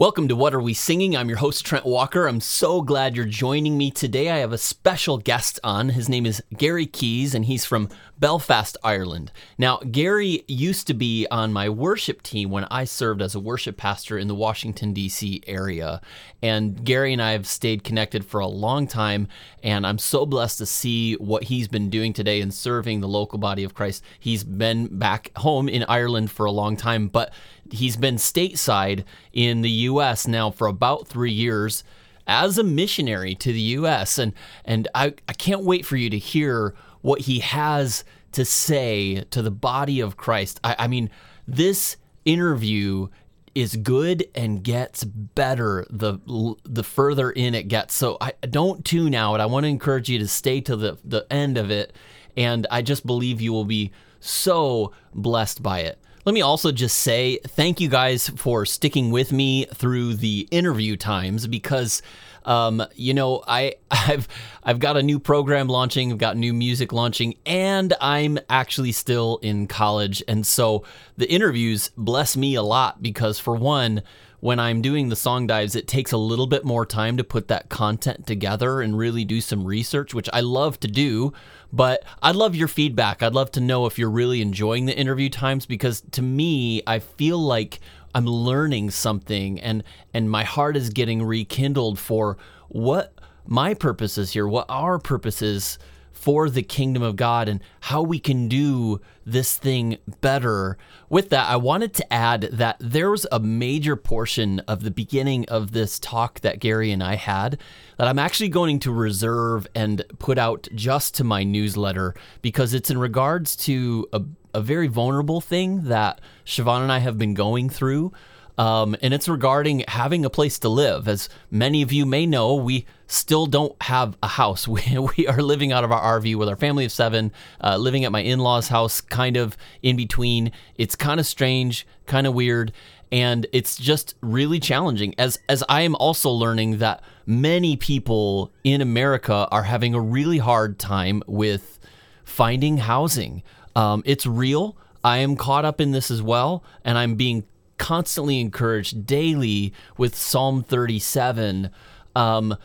Welcome to What Are We Singing? I'm your host, Trent Walker. I'm so glad you're joining me today. I have a special guest on. His name is Gary Keys, and he's from Belfast, Ireland. Now, Gary used to be on my worship team when I served as a worship pastor in the Washington, D.C. area. And Gary and I have stayed connected for a long time, and I'm so blessed to see what he's been doing today in serving the local body of Christ. He's been back home in Ireland for a long time, but he's been stateside in the U.S. now for about three years as a missionary to the U.S. and and I, I can't wait for you to hear what he has to say to the body of Christ. I, I mean, this interview is good and gets better the the further in it gets. So I don't tune out. I want to encourage you to stay to the the end of it, and I just believe you will be so blessed by it. Let me also just say thank you guys for sticking with me through the interview times because um, you know, I I've I've got a new program launching, I've got new music launching, and I'm actually still in college, and so the interviews bless me a lot because for one, when I'm doing the song dives, it takes a little bit more time to put that content together and really do some research, which I love to do. But I'd love your feedback. I'd love to know if you're really enjoying the interview times because to me, I feel like I'm learning something and and my heart is getting rekindled for what my purpose is here, what our purpose is for the kingdom of God and how we can do this thing better. With that, I wanted to add that there was a major portion of the beginning of this talk that Gary and I had that I'm actually going to reserve and put out just to my newsletter because it's in regards to a, a very vulnerable thing that Siobhan and I have been going through. Um, and it's regarding having a place to live. As many of you may know, we still don't have a house. We, we are living out of our RV with our family of seven, uh, living at my in law's house, kind of in between. It's kind of strange, kind of weird. And it's just really challenging as as I am also learning that many people in America are having a really hard time with finding housing. Um, it's real. I am caught up in this as well, and I'm being constantly encouraged daily with Psalm 37. Um,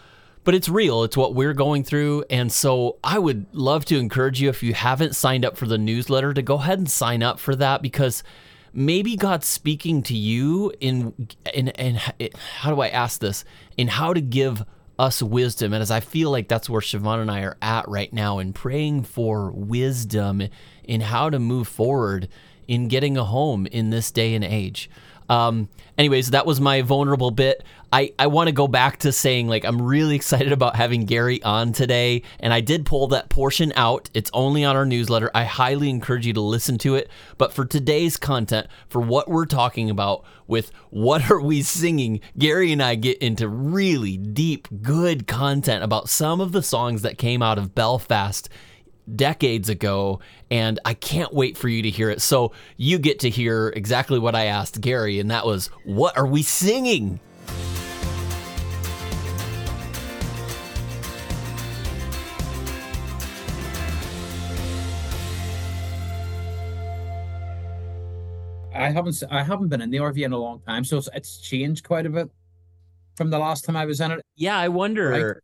but it's real. It's what we're going through. And so I would love to encourage you, if you haven't signed up for the newsletter, to go ahead and sign up for that because maybe God's speaking to you in, in, in, how do I ask this? In how to give us wisdom. And as I feel like that's where Siobhan and I are at right now in praying for wisdom in how to move forward in getting a home in this day and age. Um, anyways, that was my vulnerable bit. I, I want to go back to saying, like, I'm really excited about having Gary on today. And I did pull that portion out. It's only on our newsletter. I highly encourage you to listen to it. But for today's content, for what we're talking about with what are we singing, Gary and I get into really deep, good content about some of the songs that came out of Belfast decades ago, and I can't wait for you to hear it. So you get to hear exactly what I asked Gary, and that was, What are we singing? I haven't I haven't been in the RV in a long time, so it's, it's changed quite a bit from the last time I was in it. Yeah, I wonder. Right?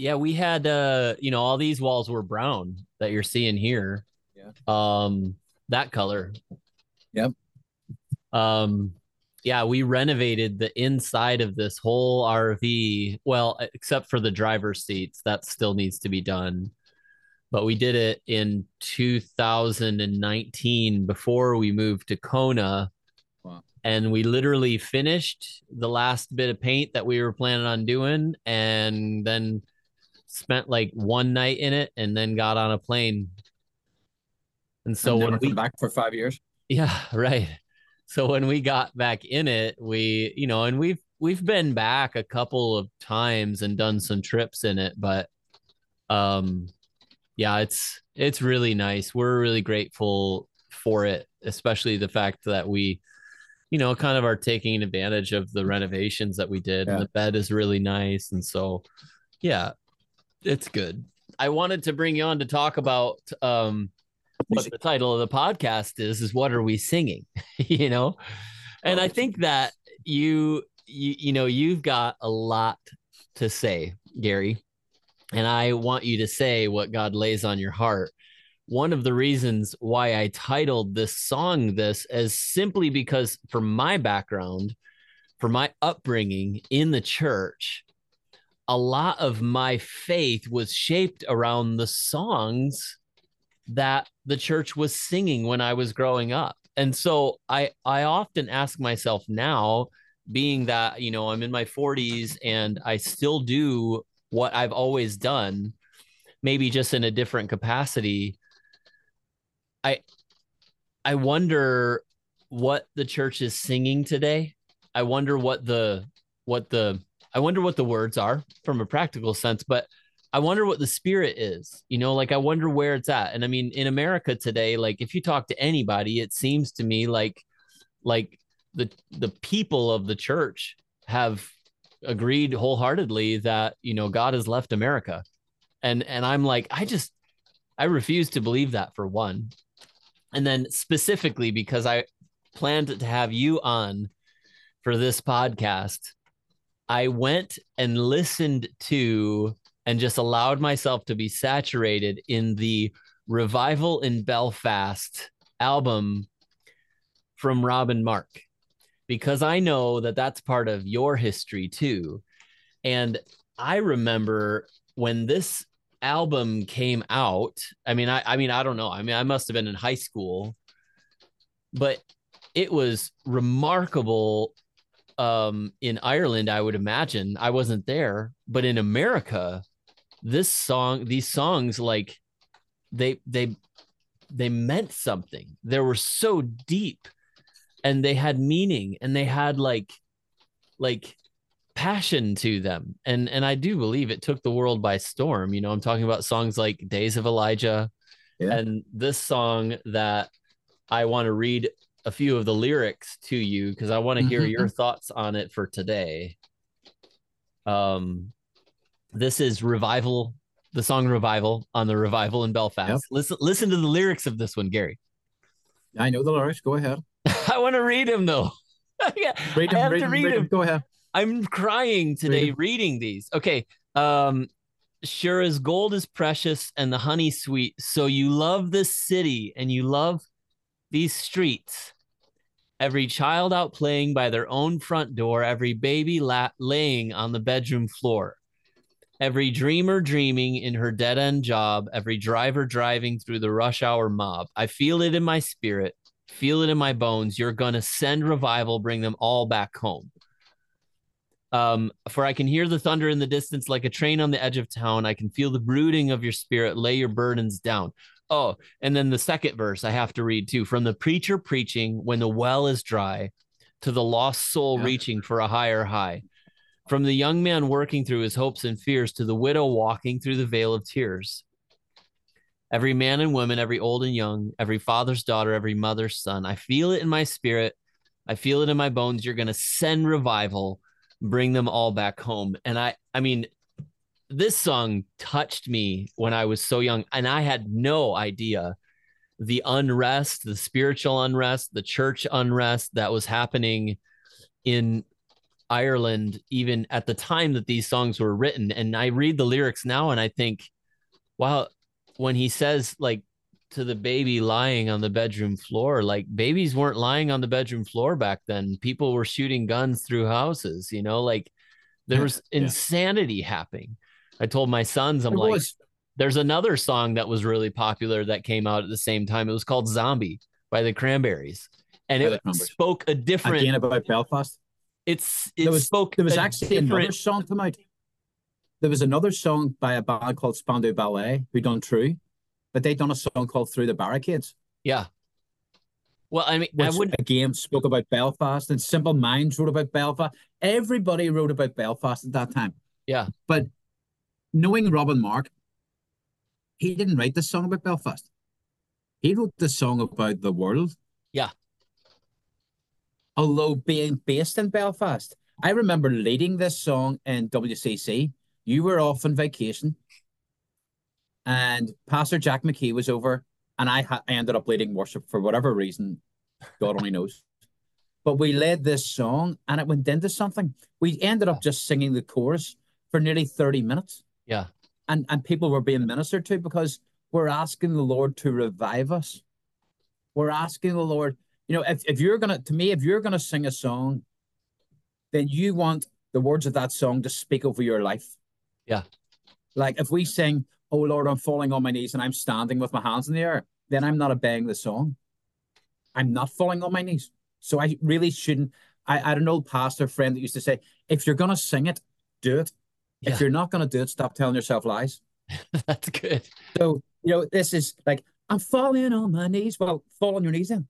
Yeah, we had uh, you know, all these walls were brown that you're seeing here. Yeah. Um, that color. Yep. Um, yeah, we renovated the inside of this whole RV. Well, except for the driver's seats, that still needs to be done. But we did it in 2019 before we moved to Kona. Wow. And we literally finished the last bit of paint that we were planning on doing. And then spent like one night in it and then got on a plane. And so and when we back for five years. Yeah, right. So when we got back in it, we, you know, and we've we've been back a couple of times and done some trips in it, but um yeah, it's it's really nice. We're really grateful for it, especially the fact that we you know, kind of are taking advantage of the renovations that we did. Yeah. And the bed is really nice. And so, yeah, it's good. I wanted to bring you on to talk about um what the title of the podcast is is what are we singing? you know? And I think that you you, you know, you've got a lot to say, Gary, and I want you to say what God lays on your heart. One of the reasons why I titled this song this is simply because, for my background, for my upbringing in the church, a lot of my faith was shaped around the songs that the church was singing when I was growing up. And so I I often ask myself now being that, you know, I'm in my 40s and I still do what I've always done, maybe just in a different capacity. I I wonder what the church is singing today. I wonder what the what the I wonder what the words are from a practical sense, but I wonder what the spirit is. You know, like I wonder where it's at. And I mean, in America today, like if you talk to anybody, it seems to me like like the the people of the church have agreed wholeheartedly that, you know, God has left America. And and I'm like, I just I refuse to believe that for one. And then specifically because I planned to have you on for this podcast I went and listened to and just allowed myself to be saturated in the Revival in Belfast album from Robin Mark because I know that that's part of your history too. And I remember when this album came out, I mean, I, I mean, I don't know. I mean, I must have been in high school, but it was remarkable um, in Ireland, I would imagine I wasn't there, but in America, this song, these songs, like they they they meant something. They were so deep, and they had meaning, and they had like like passion to them, and and I do believe it took the world by storm. You know, I'm talking about songs like "Days of Elijah," yeah. and this song that I want to read a few of the lyrics to you because I want to hear your mm-hmm. thoughts on it for today. Um, this is revival, the song "Revival" on the Revival in Belfast. Yep. Listen, listen to the lyrics of this one, Gary. I know the lyrics. Go ahead. I want to read them though. yeah, read them, I have read to read, read them. Go ahead. I'm crying today reading these. Okay. Um, sure as gold is precious and the honey sweet. So you love this city and you love these streets. Every child out playing by their own front door, every baby la- laying on the bedroom floor, every dreamer dreaming in her dead end job, every driver driving through the rush hour mob. I feel it in my spirit, feel it in my bones. You're going to send revival, bring them all back home. Um, for I can hear the thunder in the distance like a train on the edge of town. I can feel the brooding of your spirit. Lay your burdens down. Oh, and then the second verse I have to read too. From the preacher preaching when the well is dry to the lost soul yeah. reaching for a higher high. From the young man working through his hopes and fears to the widow walking through the veil of tears. Every man and woman, every old and young, every father's daughter, every mother's son. I feel it in my spirit. I feel it in my bones. You're going to send revival, bring them all back home. And I, I mean, this song touched me when I was so young, and I had no idea the unrest, the spiritual unrest, the church unrest that was happening in Ireland, even at the time that these songs were written. And I read the lyrics now and I think, wow, when he says, like, to the baby lying on the bedroom floor, like, babies weren't lying on the bedroom floor back then. People were shooting guns through houses, you know, like, there was yeah. insanity happening I told my sons, I'm like, was. there's another song that was really popular that came out at the same time. It was called Zombie by the Cranberries. And it spoke a different again about Belfast. It's it there was, spoke there was actually different... another song come out. There was another song by a band called Spandau Ballet who done True, but they done a song called Through the Barricades. Yeah. Well, I mean, Which, I would again spoke about Belfast and Simple Minds wrote about Belfast. Everybody wrote about Belfast at that time. Yeah. But knowing Robin Mark, he didn't write this song about Belfast. He wrote this song about the world. Yeah. Although being based in Belfast, I remember leading this song in WCC. You were off on vacation, and Pastor Jack McKee was over, and I, ha- I ended up leading worship for whatever reason, God only knows. But we led this song and it went into something. We ended up just singing the chorus for nearly 30 minutes. Yeah. And and people were being ministered to because we're asking the Lord to revive us. We're asking the Lord, you know, if, if you're gonna to me, if you're gonna sing a song, then you want the words of that song to speak over your life. Yeah. Like if we sing, Oh Lord, I'm falling on my knees and I'm standing with my hands in the air, then I'm not obeying the song. I'm not falling on my knees. So I really shouldn't. I, I had an old pastor friend that used to say, if you're gonna sing it, do it. Yeah. If you're not gonna do it, stop telling yourself lies. That's good. So, you know, this is like, I'm falling on my knees. Well, fall on your knees then.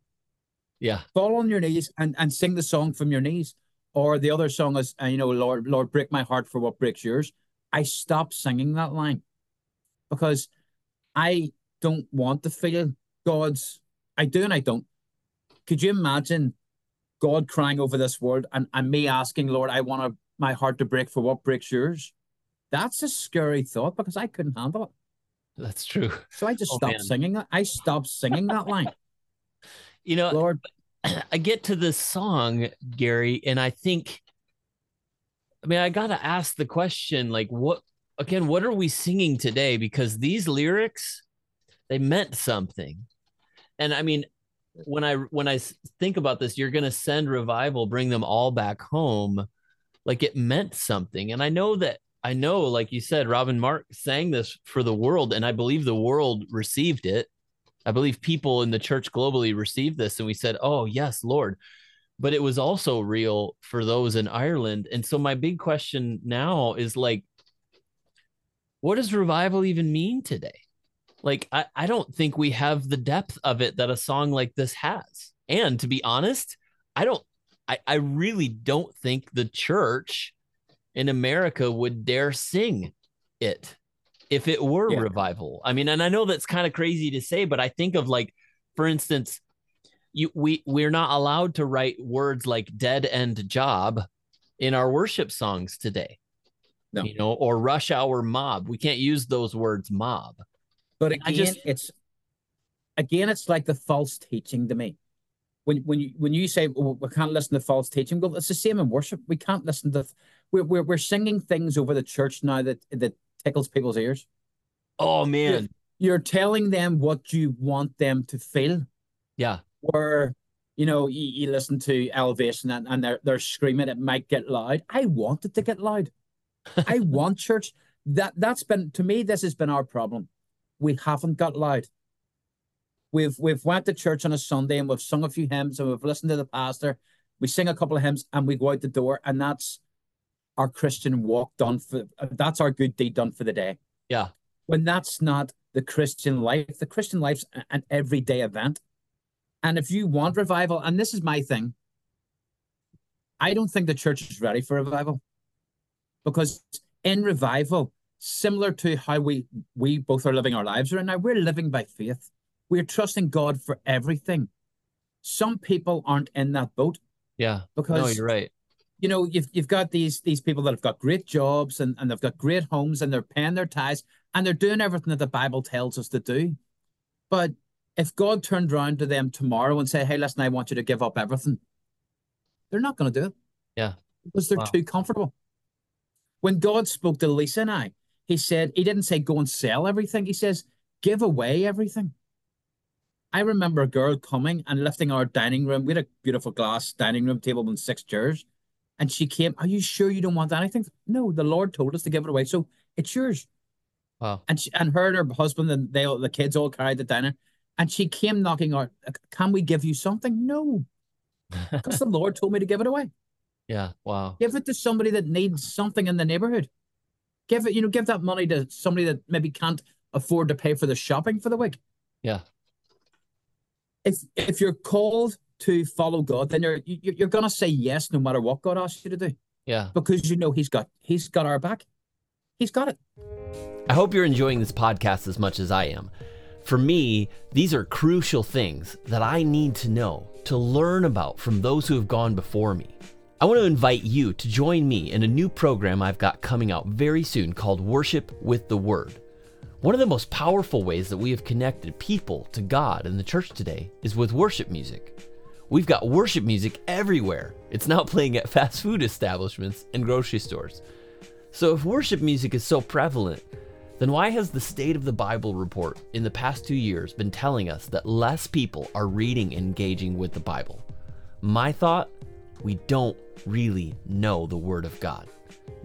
Yeah. Fall on your knees and, and sing the song from your knees. Or the other song is, uh, you know, Lord, Lord, break my heart for what breaks yours. I stopped singing that line because I don't want to feel God's. I do and I don't. Could you imagine God crying over this world and, and me asking, Lord, I want to, my heart to break for what breaks yours? That's a scary thought because I couldn't handle it. That's true. So I just Oh, stopped man. singing that. I stopped singing that line. You know, Lord, I get to this song, Gary, and I think, I mean, I got to ask the question like, what, again, what are we singing today? Because these lyrics, they meant something. And I mean, when I when I think about this, you're going to send revival, bring them all back home, like it meant something. And I know that I know, like you said, Robin Mark sang this for the world, and I believe the world received it. I believe people in the church globally received this, and we said, "Oh yes, Lord." But it was also real for those in Ireland. And so my big question now is like, what does revival even mean today? Like, I, I don't think we have the depth of it that a song like this has. And to be honest, I don't, I, I really don't think the church in America would dare sing it if it were Yeah. revival. I mean, and I know that's kind of crazy to say, but I think of like, for instance, you we we're not allowed to write words like dead end job in our worship songs today. No. You know, or rush hour mob. We can't use those words mob. but I again, just- it's again, it's like the false teaching to me. When when you when you say oh, we can't listen to false teaching, well, it's the same in worship. We can't listen to. We're we're, we're singing things over the church now that that tickles people's ears. Oh man. You're telling them what you want them to feel. Yeah. where you know you, you listen to elevation and, and they're they're screaming it might get loud i want it to get loud i want church that that's been to me this has been our problem we haven't got loud we've we've went to church on a sunday and we've sung a few hymns and we've listened to the pastor we sing a couple of hymns and we go out the door and that's our christian walk done for that's our good deed done for the day Yeah. when that's not the christian life the christian life's an everyday event and if you want revival, and this is my thing, I don't think the church is ready for revival. Because in revival, similar to how we we both are living our lives right now, we're living by faith. We're trusting God for everything. Some people aren't in that boat Yeah. because No, you're right. You know you've you've got these these people that have got great jobs and, and they've got great homes and they're paying their tithes and they're doing everything that the Bible tells us to do. But if God turned around to them tomorrow and said, Hey, listen, I want you to give up everything, they're not going to do it. Yeah. Because they're Wow. too comfortable. When God spoke to Lisa and I, he said, He didn't say go and sell everything. He says, give away everything. I remember a girl coming and lifting our dining room. We had a beautiful glass dining room table with six chairs. And she came, Are you sure you don't want anything? No, the Lord told us to give it away. So it's yours. Wow. And she, and her and her husband and they all, the kids all carried the dinner. And she came knocking out, uh, Can we give you something? No, because the Lord told me to give it away. yeah. Wow. Give it to somebody that needs something in the neighborhood. Give it, you know, give that money to somebody that maybe can't afford to pay for the shopping for the week. Yeah. If if you're called to follow God, then you're you, you're gonna say yes no matter what God asks you to do Yeah. because you know He's got He's got our back. He's got it. I hope you're enjoying this podcast as much as I am. For me, these are crucial things that I need to know, to learn about from those who have gone before me. I want to invite you to join me in a new program I've got coming out very soon called Worship with the Word. One of the most powerful ways that we have connected people to God in the church today is with worship music. We've got worship music everywhere. It's now playing at fast food establishments and grocery stores. So, if worship music is so prevalent, then why has the State of the Bible report in the past two years been telling us that less people are reading and engaging with the Bible? My thought we don't really know the Word of God.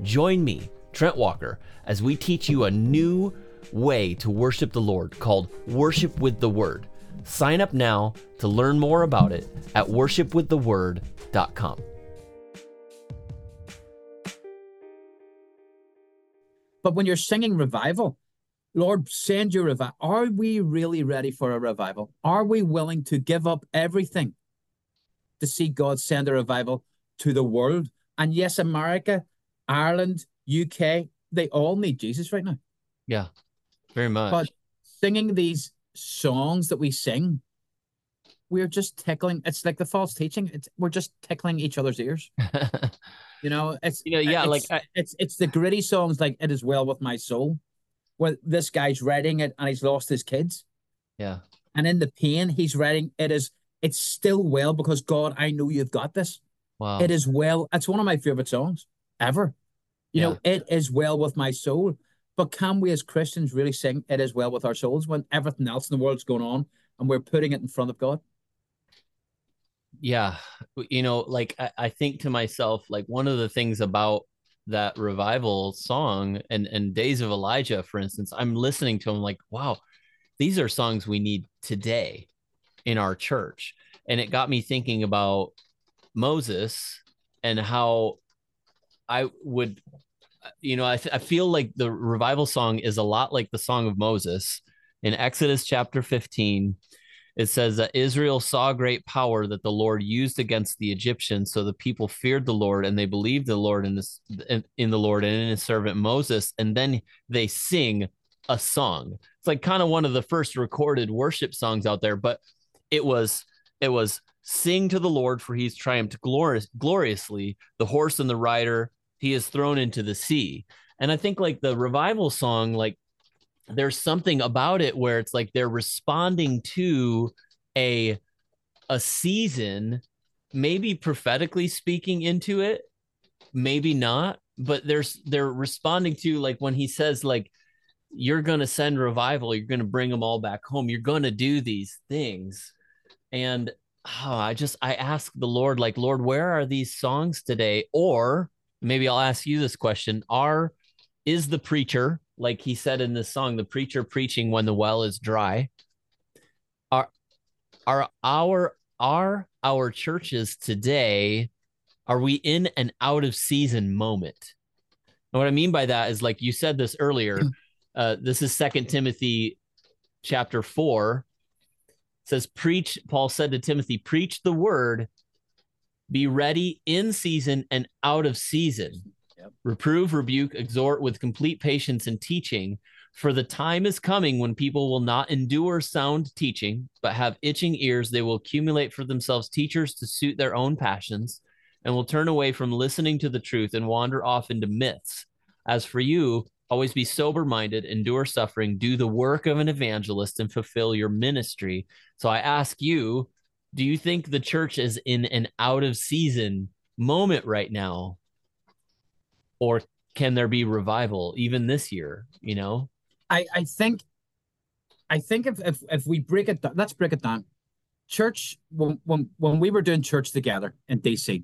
Join me, Trent Walker, as we teach you a new way to worship the Lord called Worship with the Word. Sign up now to learn more about it at worshipwiththeword.com. But when you're singing revival, Lord, send your revival. Are we really ready for a revival? Are we willing to give up everything to see God send a revival to the world? And yes, America, Ireland, UK, they all need Jesus right now. Yeah, very much. But singing these songs that we sing, we're just tickling. It's like the false teaching. It's we're just tickling each other's ears. you know, it's you know, yeah, it's, like I, it's it's the gritty songs like "It Is Well with My Soul," where this guy's writing it and he's lost his kids, yeah, and in the pain he's writing it is it's still well because God, I know you've got this. wow, It is well. It's one of my favorite songs ever. You know, it is well with my soul. But can we as Christians really sing it as well with our souls when everything else in the world's going on and we're putting it in front of God? yeah. You know, like I, I think to myself, like one of the things about that revival song and and Days of Elijah, for instance, I'm listening to them like, wow, these are songs we need today in our church. And it got me thinking about Moses and how I would, you know, I, th- I feel like the revival song is a lot like the song of Moses in Exodus chapter 15. It says that Israel saw great power that the Lord used against the Egyptians, so the people feared the Lord and they believed the Lord in this in, the Lord and in his servant Moses, and then they sing a song. It's like kind of one of the first recorded worship songs out there, but it was it was sing to the Lord for he's triumphed glorious, gloriously. The horse and the rider he is thrown into the sea. And I think like the revival song, like there's something about it where it's like they're responding to a a season, maybe prophetically speaking into it, maybe not, but there's they're responding to like when he says like you're going to send revival, you're going to bring them all back home, you're going to do these things. And oh, I just I ask the Lord like Lord, where are these songs today? Or maybe I'll ask you this question, are is the preacher like he said in this song, the preacher preaching when the well is dry. Are are our are our churches today? Are we in an out of season moment? And what I mean by that is like you said this earlier. Uh, this is Second Timothy chapter four. It says, "Preach." Paul said to Timothy, "Preach the word. Be ready in season and out of season." Reprove, rebuke, exhort with complete patience and teaching. For the time is coming when people will not endure sound teaching, but have itching ears. They will accumulate for themselves teachers to suit their own passions, and will turn away from listening to the truth and wander off into myths. As for you, always be sober minded, endure suffering, do the work of an evangelist, and fulfill your ministry. So I ask you, do you think the church is in an out of season moment right now? or can there be revival even this year you know I, I think I think if, if if we break it down, let's break it down. Church when when when we were doing church together in DC,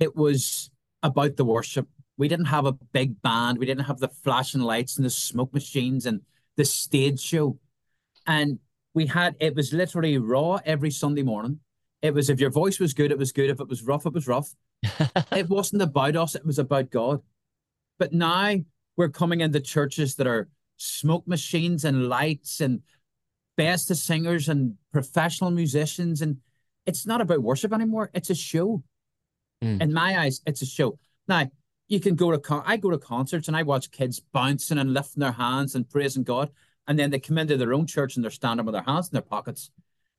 it was about the worship. We didn't have a big band. We didn't have the flashing lights and the smoke machines and the stage show. And we had it was literally raw every Sunday morning. It was if your voice was good, it was good. If it was rough, it was rough. it wasn't about us, it was about God. But now we're coming into churches that are smoke machines and lights and best of singers and professional musicians. And it's not about worship anymore. It's a show. Mm. In my eyes, it's a show. Now, you can go to con- I go to concerts and I watch kids bouncing and lifting their hands and praising God. And then they come into their own church and they're standing with their hands in their pockets.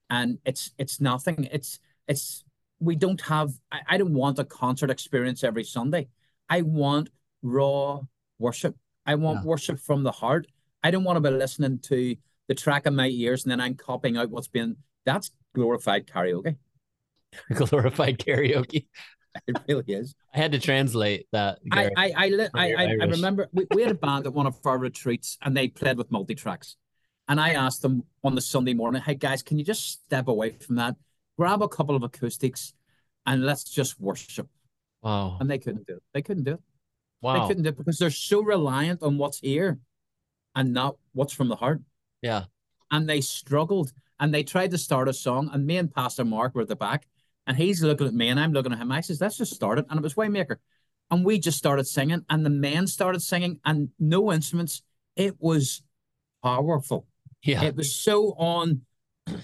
And it's it's nothing. It's it's we don't have I, I don't want a concert experience every Sunday. I want raw worship. I want Yeah. worship from the heart. I don't want to be listening to the track in my ears and then I'm copying out what's been that's glorified karaoke. glorified karaoke. It really is. I had to translate that. I Gary. I I, li- I, I, I remember we, we had a band at one of our retreats and they played with multi tracks. And I asked them on the Sunday morning, hey guys, can you just step away from that, grab a couple of acoustics, and let's just worship? wow. And they couldn't do it. They couldn't do it. Wow. They couldn't do it because they're so reliant on what's here and not what's from the heart. Yeah. And they struggled and they tried to start a song. And me and Pastor Mark were at the back and he's looking at me and I'm looking at him. I says, let's just start it. And it was Waymaker. And we just started singing and the men started singing and no instruments. It was powerful. Yeah. It was so on,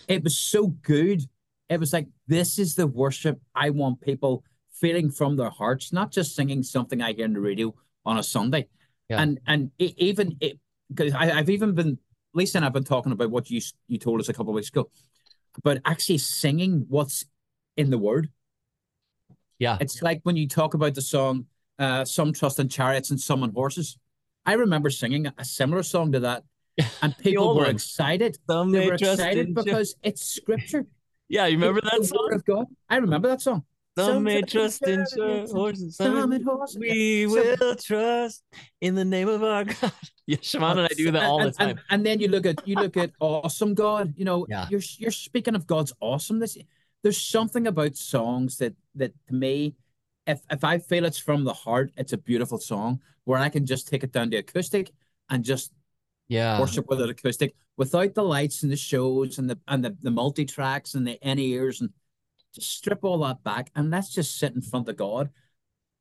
it was so good. It was like, this is the worship I want people feeling from their hearts, not just singing something I hear on the radio on a Sunday. Yeah. And and it, even it because I've even been Lisa and I've been talking about what you you told us a couple of weeks ago, but actually singing what's in the word. Yeah. It's like when you talk about the song, uh, "Some trust in chariots and some in horses." I remember singing a similar song to that, and people were one. excited. Some They were excited because it's scripture. Yeah, you remember It's that the word song? of God. I remember that song. Some may trust in chariots horses, some some in horses. We will trust in the name of our God. Yeah, Siobhan and I do that And- all the time. And, and then you look at you look at awesome God. You know, Yeah. you're you're speaking of God's awesomeness. There's something about songs that that to me, if if I feel it's from the heart, it's a beautiful song where I can just take it down to acoustic and just Yeah. worship with it acoustic without the lights and the shows and the and the, the multi tracks and the in ears and just strip all that back and let's just sit in front of God.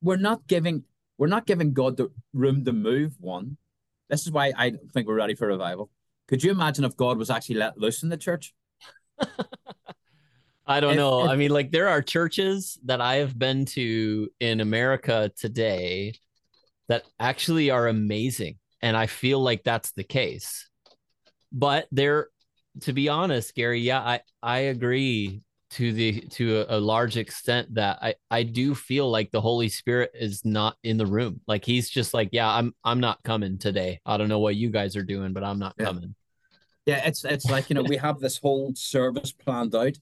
We're not giving we're not giving God the room to move. One, this is why I don't think we're ready for revival. Could you imagine if God was actually let loose in the church? I don't know. I mean, like there are churches that I have been to in America today that actually are amazing. And I feel like that's the case. But there, to be honest, Gary, yeah, I, I agree to the to a, a large extent that I, I do feel like the Holy Spirit is not in the room. Like he's just like, yeah, I'm I'm not coming today. I don't know what you guys are doing, but I'm not Yeah. coming. Yeah, it's it's like you know we have this whole service planned out,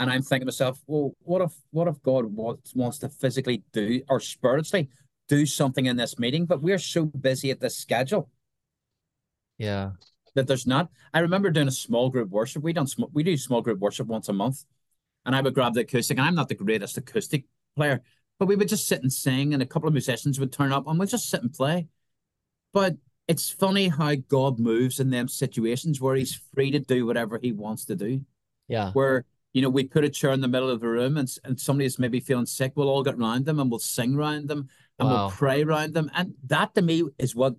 and I'm thinking to myself, well, what if what if God wants wants to physically do or spiritually do something in this meeting, but we're so busy at this schedule Yeah. that there's not. I remember doing a small group worship. We done sm- we do small group worship once a month, and I would grab the acoustic. And I'm not the greatest acoustic player, but we would just sit and sing, and a couple of musicians would turn up, and we'd just sit and play. But it's funny how God moves in them situations where He's free to do whatever He wants to do. Yeah. Where you know we put a chair in the middle of the room, and and somebody's maybe feeling sick, we'll all get round them and we'll sing round them and Wow. we'll pray round them, and that to me is what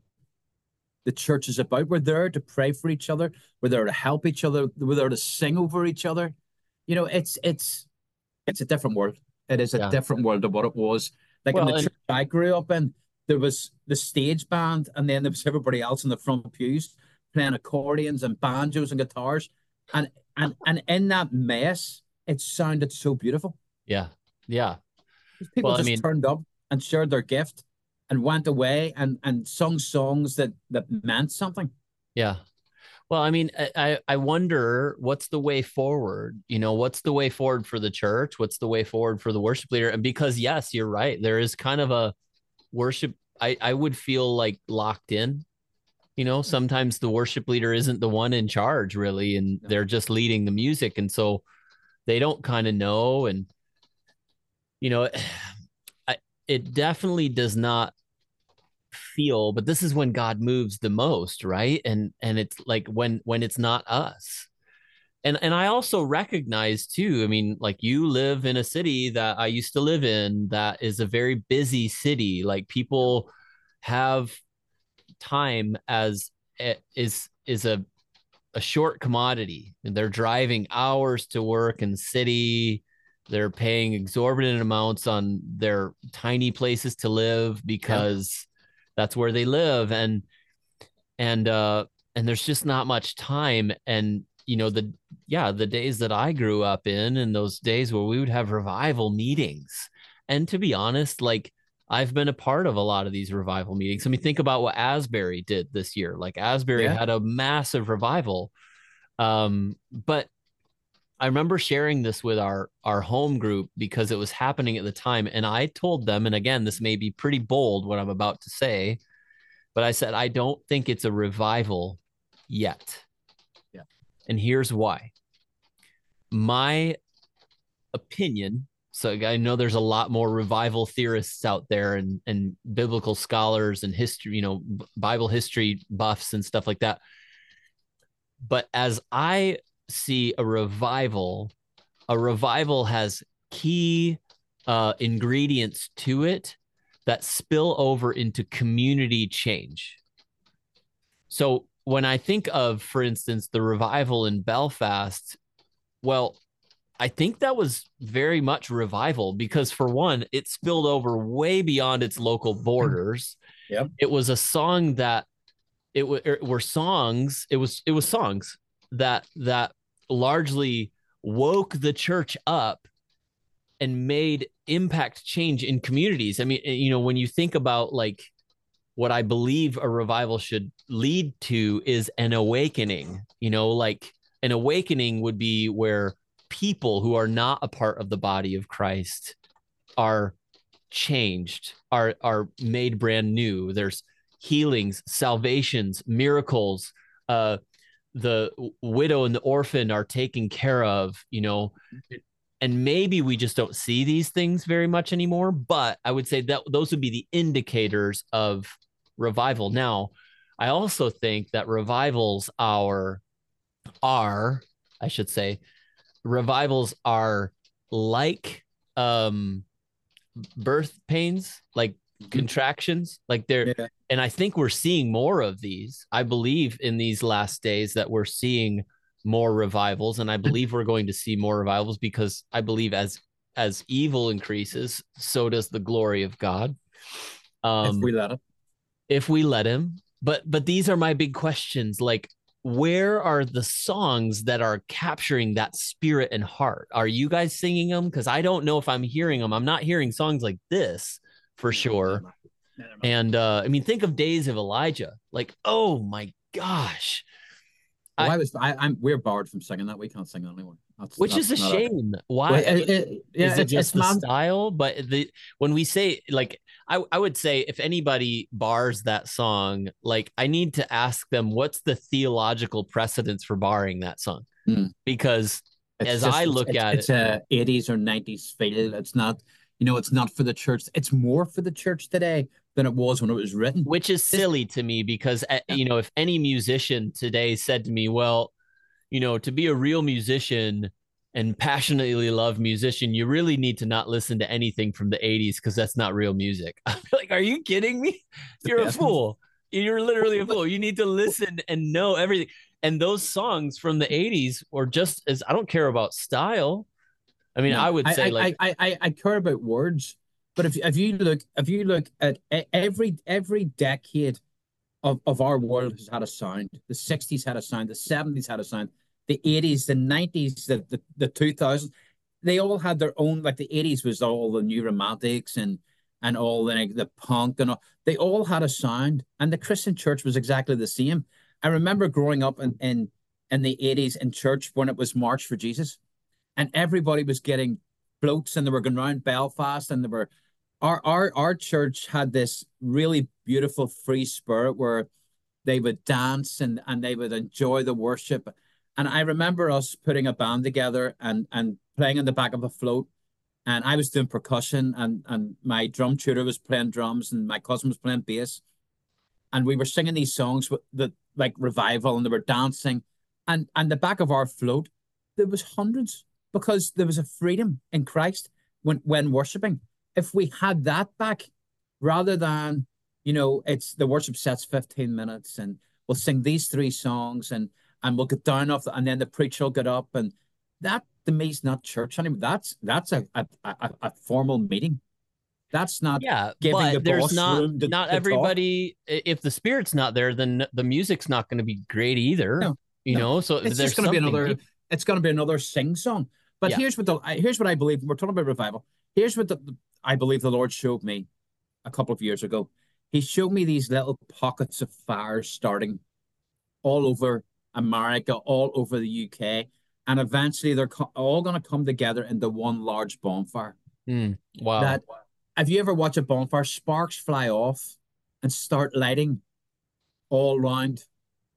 the church is about. We're there to pray for each other. We're there to help each other. We're there to sing over each other. You know, it's it's it's a different world. It is a Yeah. different world of what it was. Like in the and- church I grew up in, there was the stage band, and then there was everybody else in the front pews playing accordions and banjos and guitars, and and and in that mess, it sounded so beautiful. Yeah. Yeah. People Well, I just mean- turned up and shared their gift and went away and and sung songs that that meant something. Yeah. Well, I mean, I, I I wonder what's the way forward? You know, what's the way forward for the church? What's the way forward for the worship leader? And because yes, you're right, there is kind of a worship. I I would feel like locked in. You know, sometimes the worship leader isn't the one in charge really, and they're just leading the music, and so they don't kind of know. And you know, I, it definitely does not feel but this is when god moves the most right? And and it's like when when it's not us. And and i also recognize too i mean like you live in a city that i used to live in that is a very busy city. Like people have time as is is a a short commodity. They're driving hours to work in the city. They're paying exorbitant amounts on their tiny places to live because that's where they live. And and uh and there's just not much time. And you know the yeah the days that i grew up in and those days where we would have revival meetings. And to be honest like i've been a part of a lot of these revival meetings i mean think about what asbury did this year like asbury Yeah. had a massive revival um but I remember sharing this with our our home group because it was happening at the time and I told them and again this may be pretty bold what I'm about to say but I said I don't think it's a revival yet. Yeah. And here's why. My opinion so I know there's a lot more revival theorists out there and and biblical scholars and history, you know, Bible history buffs and stuff like that. But as I see a revival, a revival has key uh, ingredients to it that spill over into community change. So when I think of, for instance, the revival in Belfast, well, I think that was very much revival because, for one, it spilled over way beyond its local mm. borders. Yep. It was a song that it, w- it er, were songs. It was it was songs that that largely woke the church up and made impact change in communities. I mean, you know, when you think about like what I believe a revival should lead to is an awakening, you know, like an awakening would be where people who are not a part of the body of Christ are changed, are are made brand new. There's healings, salvations, miracles, uh the widow and the orphan are taken care of, you know, and maybe we just don't see these things very much anymore, but I would say that those would be the indicators of revival. Now, I also think that revivals are are, I should say, revivals are like um birth pains, like contractions, like they're Yeah. and I think we're seeing more of these. I believe in these last days that we're seeing more revivals and I believe we're going to see more revivals because I believe as as evil increases, so does the glory of God. Um if we let it. if we let him but but these are my big questions like where are the songs that are capturing that spirit and heart? Are you guys singing them because i don't know if i'm hearing them i'm not hearing songs like this for sure. And uh i mean think of days of elijah. Like oh my gosh. Well, I- I, was. I, I'm. We're barred from singing that. We can't sing that anymore. That's, which that's is a shame. why? Well, it- it- yeah, is it it's- just the style? But the when we say like I, I would say if anybody bars that song like i need to ask them what's the theological precedence for barring that song Hmm. because It's as just- I look it's, at it's a 80s or 90s feel. It's not, you know, it's not for the church. It's more for the church today than it was when it was written. which is silly to me because uh, Yeah. you know if any musician today said to me well you know to be a real musician and passionately love musician you really need to not listen to anything from the 80s because that's not real music. I'm like are you kidding me? You're a fool. you're literally a fool. You need to listen and know everything. And those songs from the 80s were just as i don't care about style. I mean No, i would say I, like I, I, I care about words, but if if you look if you look at every every decade of, of our world has had a sound. The sixties had a sound. The seventies had a sound. The eighties, the nineties, the the the two thousands, they all had their own. Like the eighties was all the new romantics and and all the the punk and all. They all had a sound, and the Christian church was exactly the same. I remember growing up in in in the eighties in church when it was March for Jesus, and everybody was getting floats and they were going around Belfast and they were our our our church had this really beautiful free spirit where they would dance and and they would enjoy the worship. And I remember us putting a band together and and playing in the back of a float. And I was doing percussion and and my drum tutor was playing drums and my cousin was playing bass. And we were singing these songs with the like revival and they were dancing. And and the back of our float, there was hundreds because there was a freedom in Christ when when worshiping. If we had that back, rather than you know, it's the worship sets 15 minutes and we'll sing these three songs and and we'll get down off the, and then the preacher will get up and that to me is not church anymore. That's that's a a, a, a formal meeting. That's not yeah giving the but there's not to- not to everybody if the spirit's not there then the music's not going to be great either No, you no. know so it's there's going to be another it's going to be another sing song but Yeah. here's what the I- here's what i believe we're talking about revival here's what the, i believe the lord showed me a couple of years ago he showed me these little pockets of fire starting all over america all over the uk and eventually they're co- all going to come together into one large bonfire. Mm, wow. That have you ever watched a bonfire? Sparks fly off and start lighting all around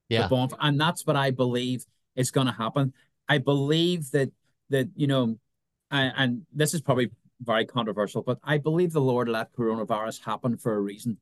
yeah. the bonfire, and that's what I believe is going to happen. I believe that that you know, and, and this is probably very controversial, but I believe the Lord let coronavirus happen for a reason.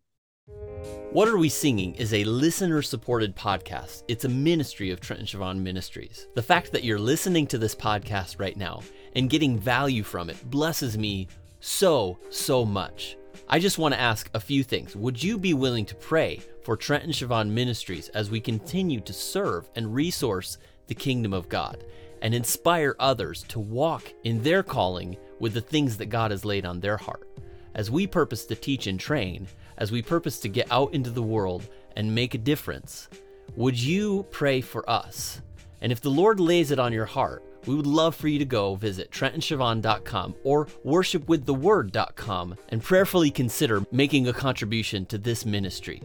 What Are We Singing is a listener supported podcast. It's a ministry of Trent and Siobhan Ministries. The fact that you're listening to this podcast right now and getting value from it blesses me so, so much. I just want to ask a few things. Would you be willing to pray for Trent and Siobhan Ministries as we continue to serve and resource the kingdom of God and inspire others to walk in their calling with the things that God has laid on their heart? As we purpose to teach and train, as we purpose to get out into the world and make a difference, would you pray for us? And if the Lord lays it on your heart, we would love for you to go visit TrentandSiobhan.com or worshipwiththeword.com and prayerfully consider making a contribution to this ministry.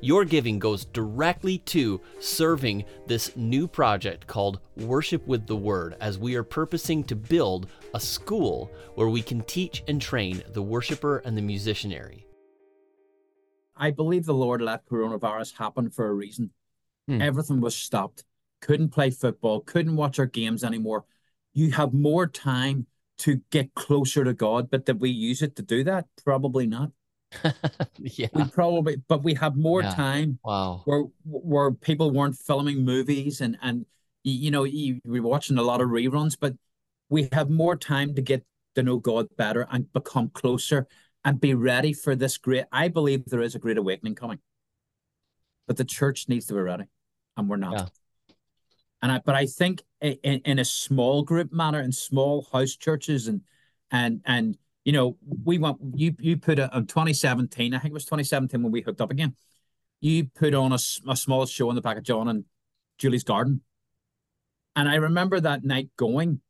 Your giving goes directly to serving this new project called Worship with the Word as we are purposing to build a school where we can teach and train the worshiper and the musicianary. I believe the Lord let coronavirus happen for a reason. Hmm. Everything was stopped. Couldn't play football, couldn't watch our games anymore. You have more time to get closer to God, but did we use it to do that? Probably not. yeah. We probably, but we have more Yeah. time Wow. where where people weren't filming movies and and you know you, we're watching a lot of reruns, but we have more time to get to know God better and become closer and be ready for this great. I believe there is a great awakening coming, but the church needs to be ready, and we're not. Yeah. And I, but I think in, in a small group manner, in small house churches, and and and you know, we want you you put it on 2017. I think it was 2017 when we hooked up again. You put on a, a small show in the back of John and Julie's garden, and I remember that night going,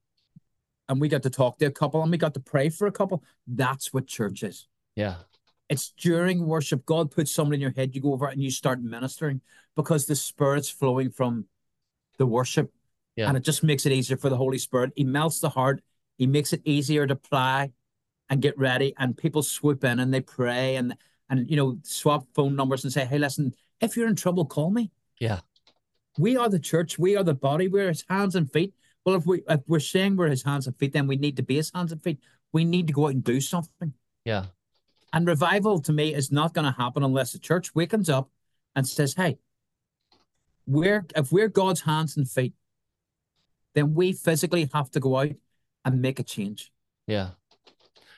and we got to talk to a couple, and we got to pray for a couple. That's what church is. Yeah. It's during worship. God puts something in your head. You go over and you start ministering because the Spirit's flowing from the worship. Yeah. And it just makes it easier for the Holy Spirit. He melts the heart. He makes it easier to apply and get ready. And people swoop in and they pray and and you know swap phone numbers and say, "Hey, listen, if you're in trouble, call me." Yeah. We are the church. We are the body. We're His hands and feet. Well, if we if we're saying we're His hands and feet, then we need to be His hands and feet. We need to go out and do something. Yeah. And revival to me is not going to happen unless the church wakens up and says, "Hey, we're if we're God's hands and feet, then we physically have to go out and make a change. Yeah.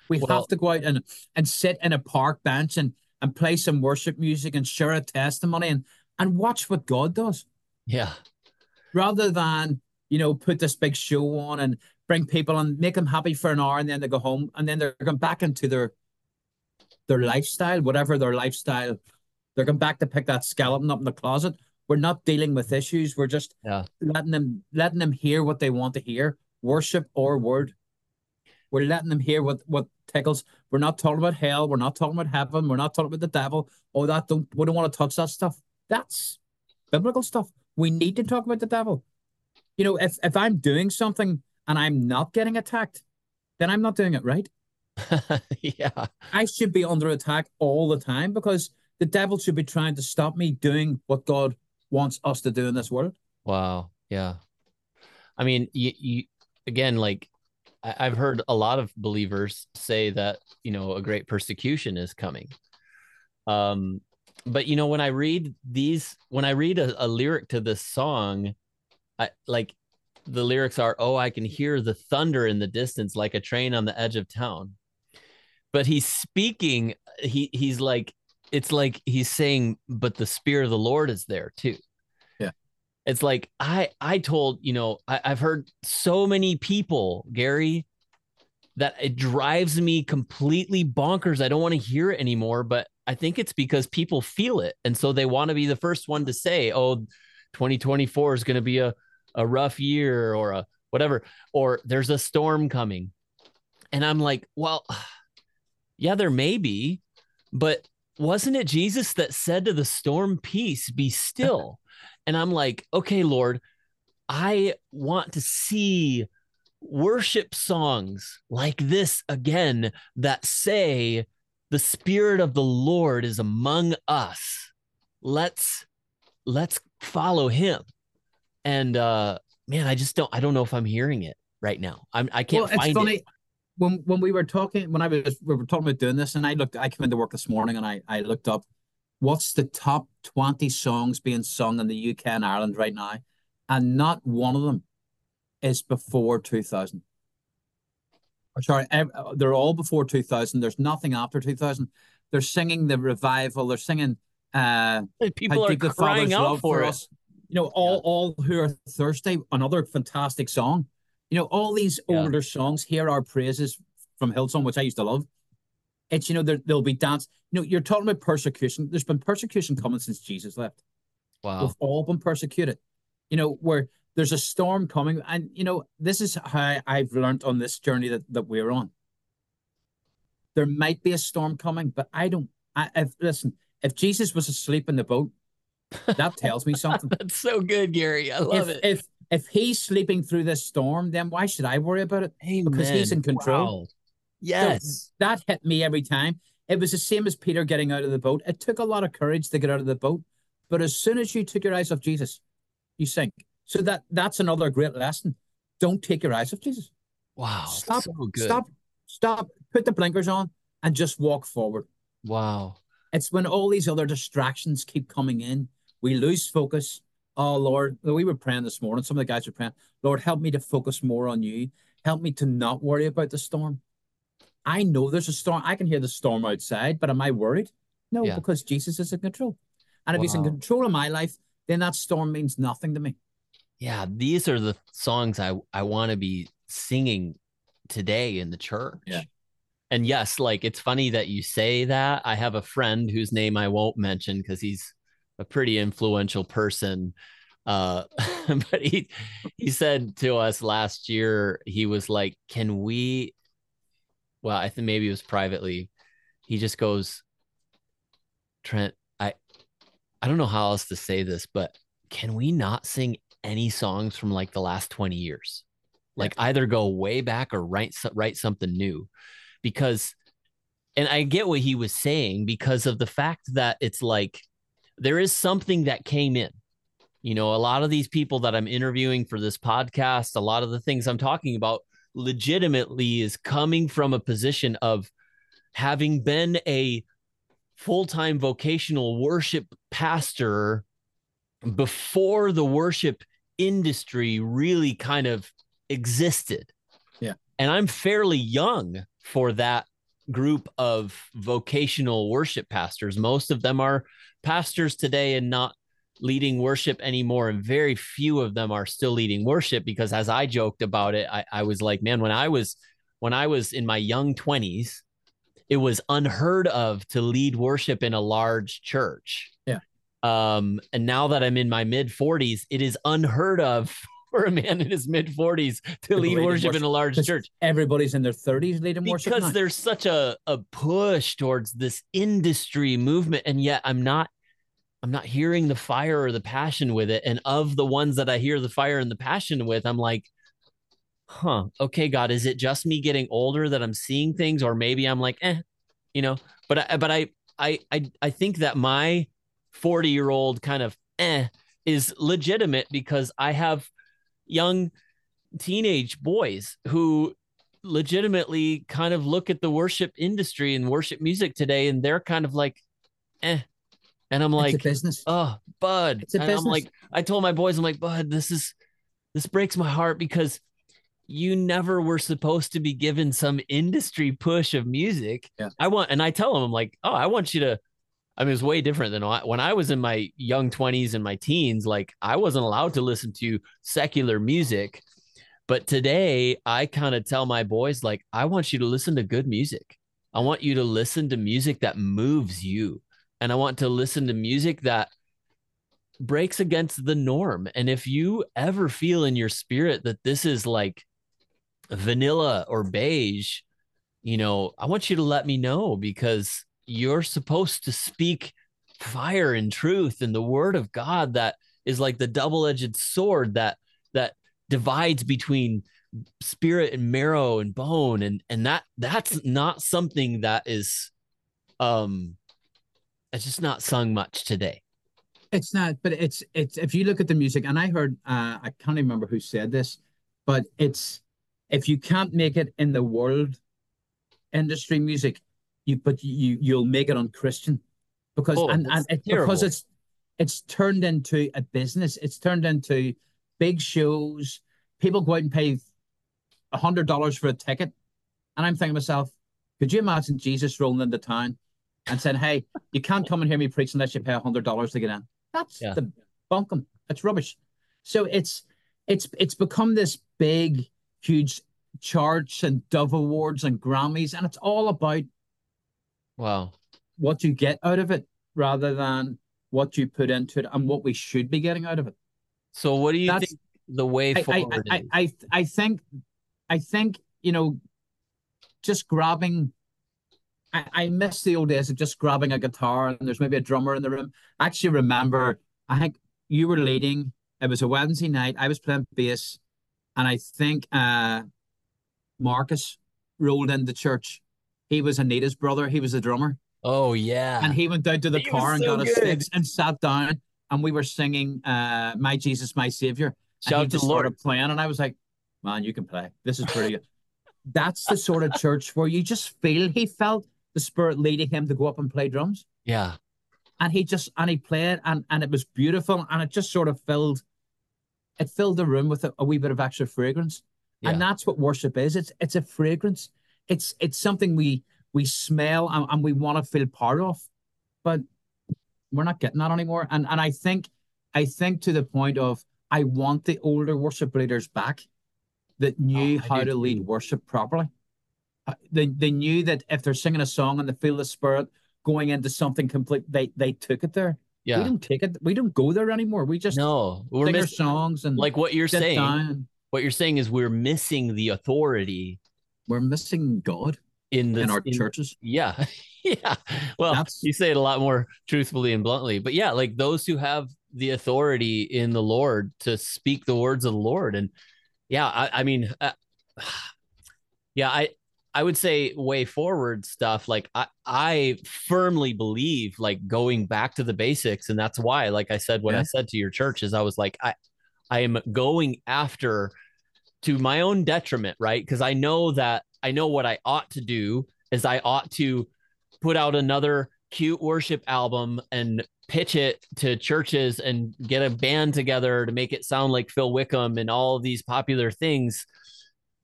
We Well- have to go out and and sit in a park bench and and play some worship music and share a testimony and and watch what God does, Yeah. rather than you know put this big show on and bring people and make them happy for an hour and then they go home and then they're going back into their their lifestyle, whatever their lifestyle. They're going back to pick that skeleton up in the closet. We're not dealing with issues. We're just Yeah. letting them letting them hear what they want to hear, worship or word. We're letting them hear what what tickles. We're not talking about hell. We're not talking about heaven. We're not talking about the devil. Oh, that don't we don't want to touch that stuff. That's biblical stuff. We need to talk about the devil. You know, if if I'm doing something and I'm not getting attacked, then I'm not doing it right. yeah. I should be under attack all the time because the devil should be trying to stop me doing what God wants us to do in this world. Wow. Yeah. I mean, you, you again, like I, I've heard a lot of believers say that, you know, a great persecution is coming. Um, but you know, when I read these, when I read a, a lyric to this song, I like the lyrics are, Oh, I can hear the thunder in the distance like a train on the edge of town. But he's speaking, he he's like, it's like he's saying, but the spirit of the Lord is there too Yeah. it's like i i told you know I, i've heard so many people gary that it drives me completely bonkers i don't want to hear it anymore but i think it's because people feel it and so they want to be the first one to say oh 2024 is going to be a, a rough year or a whatever or there's a storm coming and i'm like well yeah there may be but wasn't it jesus that said to the storm peace be still and I'm like, okay, Lord, I want to see worship songs like this again that say, the spirit of the Lord is among us. Let's let's follow him. And uh man, I just don't I don't know if I'm hearing it right now. I'm I can't well, find funny. it. When when we were talking when I was we were talking about doing this and I looked I came into work this morning and I I looked up what's the top 20 songs being sung in the UK and Ireland right now and not one of them is before 2000 sorry, they're all before 2000. There's nothing after 2000. They're singing the revival. They're singing. Uh, People are crying out for, us. You know, all yeah. all who are thirsty. Another fantastic song. You know, all these yeah. older songs. Hear our praises from Hillsong, which I used to love. It's you know there there'll be dance. You know, you're talking about persecution. There's been persecution coming since Jesus left. Wow, we've all been persecuted. You know, where there's a storm coming. And, you know, this is how I've learned on this journey that, that we're on. There might be a storm coming, but I don't. I, if, listen, if Jesus was asleep in the boat, that tells me something. That's so good, Gary. I love if, it. If if he's sleeping through this storm, then why should I worry about it? Amen. Because he's in control. Wow. Yes. So that hit me every time. It was the same as Peter getting out of the boat. It took a lot of courage to get out of the boat. But as soon as you took your eyes off Jesus, you sink. So that that's another great lesson. Don't take your eyes off Jesus. Wow. Stop. So stop. Stop. Put the blinkers on and just walk forward. Wow. It's when all these other distractions keep coming in, we lose focus. Oh Lord, we were praying this morning. Some of the guys were praying, Lord, help me to focus more on you. Help me to not worry about the storm. I know there's a storm. I can hear the storm outside, but am I worried? No, yeah. because Jesus is in control. And if wow. he's in control of my life, then that storm means nothing to me yeah, these are the songs I I want to be singing today in the church. Yeah. And yes, like it's funny that you say that. I have a friend whose name I won't mention because he's a pretty influential person. Uh, but he he said to us last year, he was like, "Can we?" Well, I think maybe it was privately. He just goes, Trent, I I don't know how else to say this, but can we not sing any songs from like the last 20 years. Like either go way back or write write something new. Because and I get what he was saying because of the fact that it's like there is something that came in. You know, a lot of these people that I'm interviewing for this podcast, a lot of the things I'm talking about legitimately is coming from a position of having been a full-time vocational worship pastor before the worship industry really kind of existed. Yeah. And I'm fairly young for that group of vocational worship pastors. Most of them are pastors today and not leading worship anymore. And very few of them are still leading worship because as I joked about it, I, I was like, man, when I was when I was in my young 20s, it was unheard of to lead worship in a large church. Yeah. Um, and now that I'm in my mid 40s, it is unheard of for a man in his mid 40s to lead worship, worship, in a large church. Everybody's in their 30s leading because worship. Because there's such a, a push towards this industry movement. And yet I'm not I'm not hearing the fire or the passion with it. And of the ones that I hear the fire and the passion with, I'm like, huh, okay, God, is it just me getting older that I'm seeing things? Or maybe I'm like, eh, you know, but I, but I, I, I, I think that my 40 year old kind of eh is legitimate because I have young teenage boys who legitimately kind of look at the worship industry and worship music today and they're kind of like eh and i'm like business oh bud it's a and business. i'm like i told my boys i'm like bud this is this breaks my heart because you never were supposed to be given some industry push of music yeah. i want and i tell them i'm like oh i want you to I mean, it's way different than when I was in my young 20s and my teens. Like, I wasn't allowed to listen to secular music. But today, I kind of tell my boys, like, I want you to listen to good music. I want you to listen to music that moves you. And I want to listen to music that breaks against the norm. And if you ever feel in your spirit that this is like vanilla or beige, you know, I want you to let me know because you're supposed to speak fire and truth and the word of God that is like the double edged sword that that divides between spirit and marrow and bone. And and that that's not something that is um it's just not sung much today. It's not, but it's it's if you look at the music, and I heard uh, I can't remember who said this, but it's if you can't make it in the world industry music, you but you you'll make it on Christian because Oh, and, and that's it, because it's it's turned into a business. It's turned into big shows. People go out and pay a hundred dollars for a ticket, and I'm thinking to myself, could you imagine Jesus rolling into town and saying, "Hey, you can't come and hear me preach unless you pay a hundred dollars to get in"? That's Yeah. the bunkum. It's rubbish. So it's it's it's become this big, huge charts and Dove Awards and Grammys, and it's all about wow what do you get out of it rather than what you put into it and what we should be getting out of it. so what do you That's- think the way I I, forward I. I I think I think you know just grabbing I, I miss the old days of just grabbing a guitar and there's maybe a drummer in the room. I actually remember I think you were leading. It was a Wednesday night. I was playing bass and I think uh Marcus rolled into church. He was Anita's brother. He was the drummer. oh yeah And he went down to the He car and so got a good. sticks and sat down and we were singing uh My Jesus, My Savior. And shout he to just the lord started playing, and I was like, "Man, you can play. This is pretty good." That's the sort of church where you just feel he felt the spirit leading him to go up and play drums, yeah and he just and he played, and and it was beautiful, and it just sort of filled, it filled the room with a, a wee bit of extra fragrance, Yeah. and that's what worship is. It's it's a fragrance. It's it's something we we smell and, and we want to feel part of, but we're not getting that anymore. And and I think I think to the point of I want the older worship leaders back that knew Oh, how to lead worship properly. Uh, They they knew that if they're singing a song and they feel the spirit going into something complete, they they took it there. Yeah. We don't take it. We don't go there anymore. We just no we're sing songs and like what you're saying down. what you're saying is we're missing the authority We're missing God in the in our in- churches. Yeah. yeah. Well, That's- you say it a lot more truthfully and bluntly, but yeah, like those who have the authority in the Lord to speak the words of the Lord. And yeah, I, I mean, uh, yeah, I, I would say way forward stuff. Like I, I firmly believe like going back to the basics. And that's why, like I said, when I said to your church is I was like, I, I am going after to my own detriment, right? Because I know that I know what I ought to do is I ought to put out another cute worship album and pitch it to churches and get a band together to make it sound like Phil Wickham and all these popular things.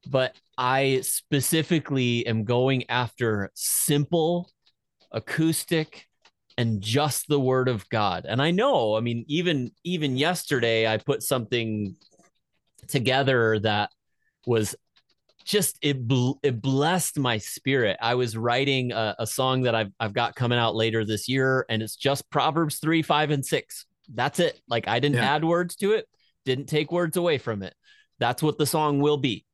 But I specifically am going after simple, acoustic, and just the word of God. And I know, I mean, even even yesterday I put something together that was just it bl- it blessed my spirit. I was writing a, a song that I've I've got coming out later this year, and it's just Proverbs three, five, and six. That's it. Like I didn't Yeah. add words to it, didn't take words away from it. That's what the song will be,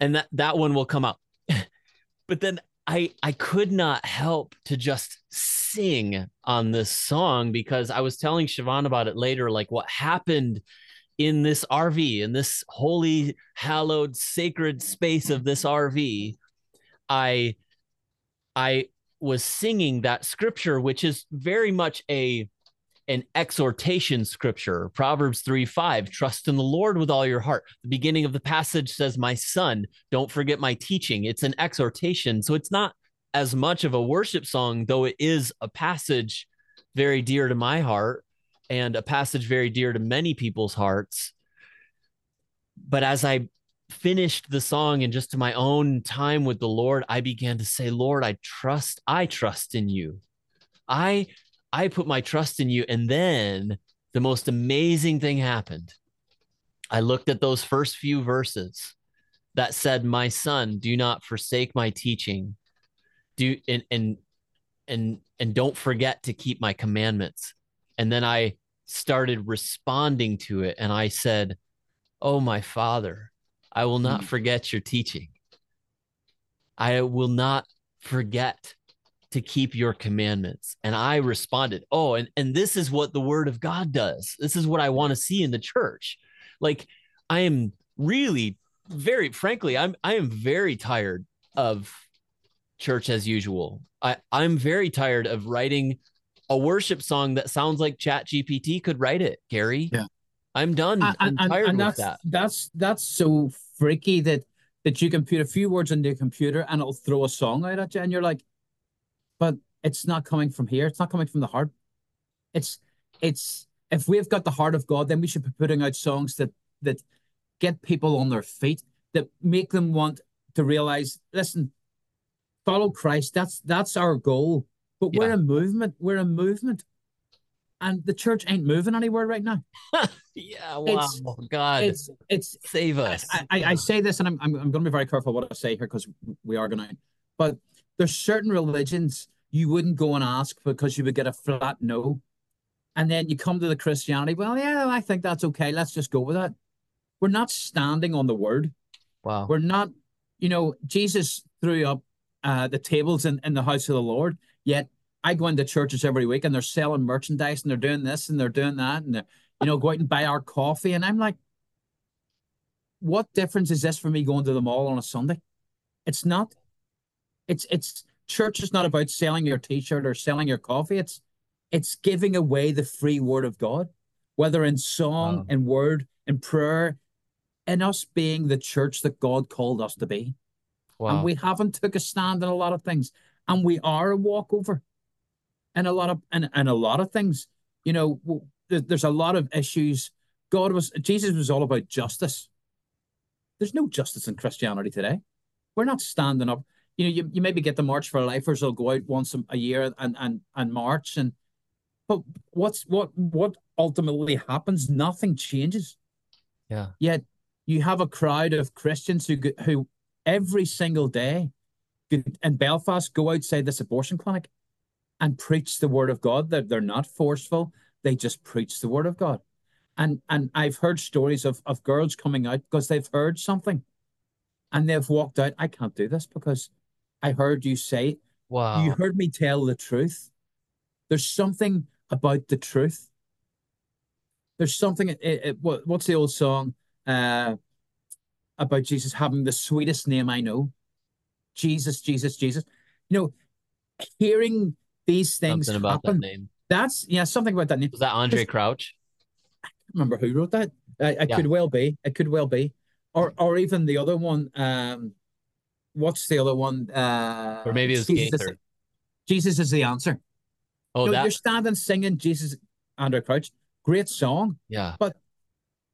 and that that one will come out. but then I I could not help to just sing on this song because I was telling Siobhan about it later, like what happened in this RV, in this holy, hallowed, sacred space of this RV, I I was singing that scripture, which is very much a an exhortation scripture. Proverbs 3 5, trust in the Lord with all your heart. The beginning of the passage says, My son, don't forget my teaching. It's an exhortation. So it's not as much of a worship song, though it is a passage very dear to my heart and a passage very dear to many people's hearts. But as I finished the song and just to my own time with the Lord, I began to say, Lord, I trust, I trust in you. I I put my trust in you. And then the most amazing thing happened. I looked at those first few verses that said, My son, do not forsake my teaching. Do and and and and don't forget to keep my commandments. And then I started responding to it and I said, Oh my father, I will not Mm. forget your teaching. I will not forget to keep your commandments. And I responded, Oh, and, and this is what the word of God does. This is what I want to see in the church. Like, I am really very frankly, I'm I am very tired of church as usual. I, I'm very tired of writing a worship song that sounds like Chat GPT could write it, Gary. Yeah. I'm done. I'm tired and that's, that. That's that's so freaky that that you can put a few words into a computer and it'll throw a song out at you, and you're like, but it's not coming from here. It's not coming from the heart. It's it's if we've got the heart of God, then we should be putting out songs that that get people on their feet, that make them want to realize, listen, follow Christ. That's that's our goal. But we're a movement. We're a movement. And the church ain't moving anywhere right now. Yeah, wow. It's- God, It's it's save us. I, I, I say this, and I'm, I'm, I'm going to be very careful what I say here because we are going to. But there's certain religions you wouldn't go and ask because you would get a flat no. And then you come to the Christianity, well, yeah, I think that's okay. Let's just go with that. We're not standing on the word. wow. We're not, you know, Jesus threw up uh, the tables in, in the house of the Lord, yet I go into churches every week and they're selling merchandise and they're doing this and they're doing that and they're, you know, go out and buy our coffee. And I'm like, what difference is this for me going to the mall on a Sunday? It's not. It's it's church is not about selling your t-shirt or selling your coffee. It's it's giving away the free word of God, whether in song Wow. and word and prayer, and us being the church that God called us to be. Wow. And we haven't took a stand in a lot of things. And we are a walkover. And a lot of and, and a lot of things. You know, there's a lot of issues. God was Jesus was all about justice. There's no justice in Christianity today. We're not standing up. You know, you, you maybe get the March for Lifers will go out once a- year and and and march and but what's what what ultimately happens? Nothing changes. yeah. Yet you have a crowd of Christians who go- who every single day in Belfast go outside this abortion clinic and preach the word of God. They're, they're not forceful. They just preach the word of God. And and I've heard stories of, of girls coming out because they've heard something and they've walked out. I can't do this because I heard you say, Wow. you heard me tell the truth. There's something about the truth. There's something. It, it, what, what's the old song uh, about Jesus having the sweetest name I know? Jesus, Jesus, Jesus. You know, hearing these things Something about happen. that name. That's yeah, something about that name. Was that Andraé Crouch? I can't remember who wrote that. I, it Yeah. could well be. It could well be. Or or even the other one. Um, what's the other one? Uh, Or maybe it was Jesus is, Jesus is the answer. Oh, No, that. you're standing singing Jesus, Andraé Crouch. Great song. Yeah. But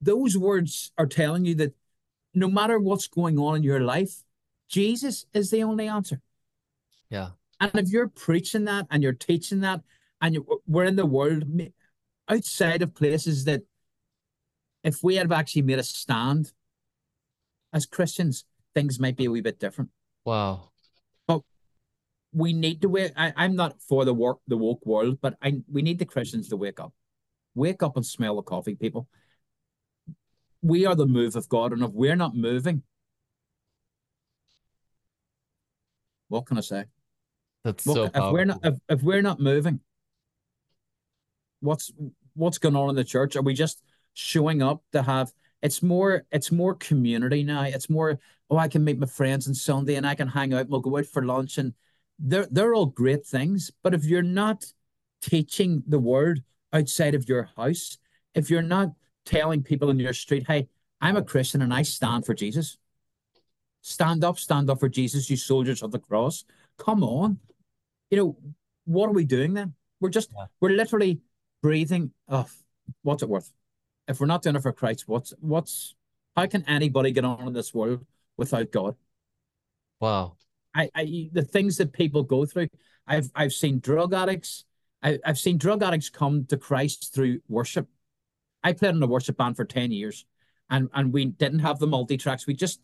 those words are telling you that no matter what's going on in your life, Jesus is the only answer. Yeah. And if you're preaching that and you're teaching that, and you we're in the world outside of places that, if we had actually made a stand as Christians, things might be a wee bit different. Wow. But we need to wake. I, I'm not for the work the woke world, but I we need the Christians to wake up, wake up and smell the coffee, people. We are the move of God, and if we're not moving, what can I say? That's Look, so if we're not if, if we're not moving, what's what's going on in the church? Are we just showing up to have it's more it's more community now. It's more, oh, I can meet my friends on Sunday and I can hang out and we'll go out for lunch and they're they're all great things. But if you're not teaching the word outside of your house, if you're not telling people in your street, hey, I'm a Christian and I stand for Jesus. Stand up, stand up for Jesus, you soldiers of the cross. Come on you know, what are we doing then? We're just Yeah. we're literally breathing off. What's it worth? If we're not doing it for Christ, what's what's how can anybody get on in this world without God? wow. I, I the things that people go through. I've I've seen drug addicts. I, I've seen drug addicts come to Christ through worship. I played in a worship band for 10 years and, and we didn't have the multi tracks. We just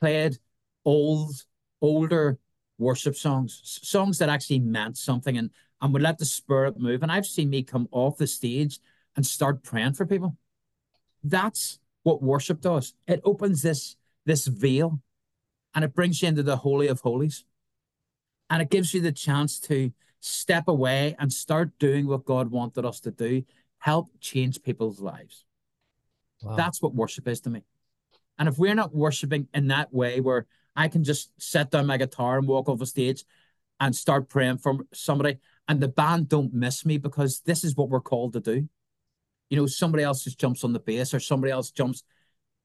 played old, older worship songs, songs that actually meant something and, and would let the spirit move. And I've seen me come off the stage and start praying for people. That's what worship does. It opens this this veil and it brings you into the holy of holies. And it gives you the chance to step away and start doing what God wanted us to do, help change people's lives. Wow. That's what worship is to me. And if we're not worshiping in that way where I can just set down my guitar and walk off a stage and start praying for somebody and the band don't miss me because this is what we're called to do. You know, somebody else just jumps on the bass or somebody else jumps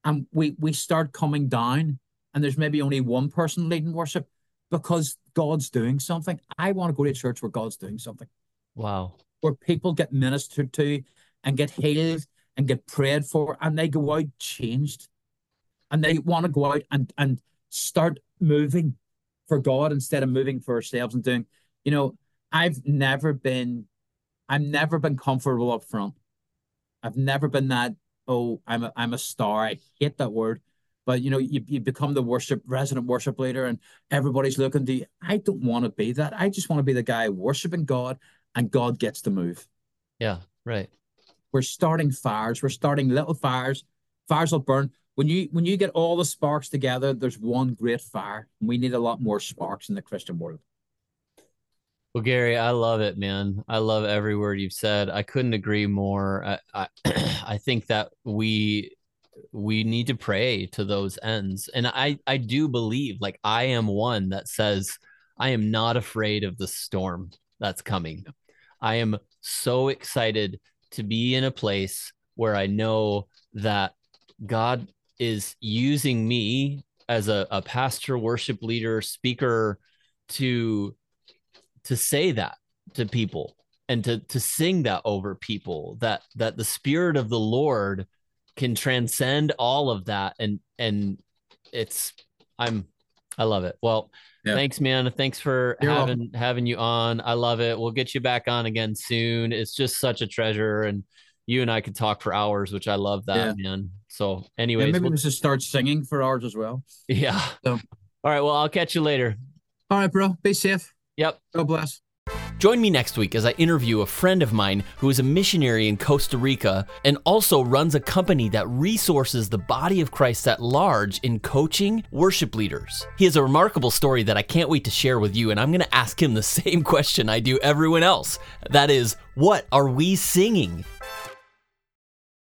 and we we start coming down and there's maybe only one person leading worship because God's doing something. I want to go to a church where God's doing something. Wow. Where people get ministered to and get healed and get prayed for and they go out changed. And they want to go out and, and start moving for God instead of moving for ourselves and doing, you know, I've never been I've never been comfortable up front. I've never been that, oh, I'm a I'm a star. I hate that word but you know you, you become the worship resident worship leader and everybody's looking to you. I don't want to be that. I just want to be the guy worshiping god and god gets to move. Yeah right. We're starting fires. We're starting little fires. Fires will burn when you when you get all the sparks together there's one great fire we need a lot more sparks in the christian world well, Gary, I love it, man. I love every word you've said. I couldn't agree more. I, I, I think that we we need to pray to those ends and i i do believe like i am one that says i am not afraid of the storm that's coming i am so excited to be in a place where i know that god is using me as a, a pastor worship leader speaker to to say that to people and to to sing that over people that that the spirit of the lord can transcend all of that. And and it's i'm i love it. Well yeah. thanks man. Thanks for You're having welcome. having you on. I love it. We'll get you back on again soon. It's just such a treasure. And you and i could talk for hours which i love that yeah. man so anyway yeah, maybe we'll, we should start singing for hours as well yeah so. all right well i'll catch you later all right bro be safe yep god bless Join me next week as I interview a friend of mine who is a missionary in Costa Rica and also runs a company that resources the body of Christ at large in coaching worship leaders. He has a remarkable story that I can't wait to share with you, and I'm going to ask him the same question I do everyone else. That is, what are we singing?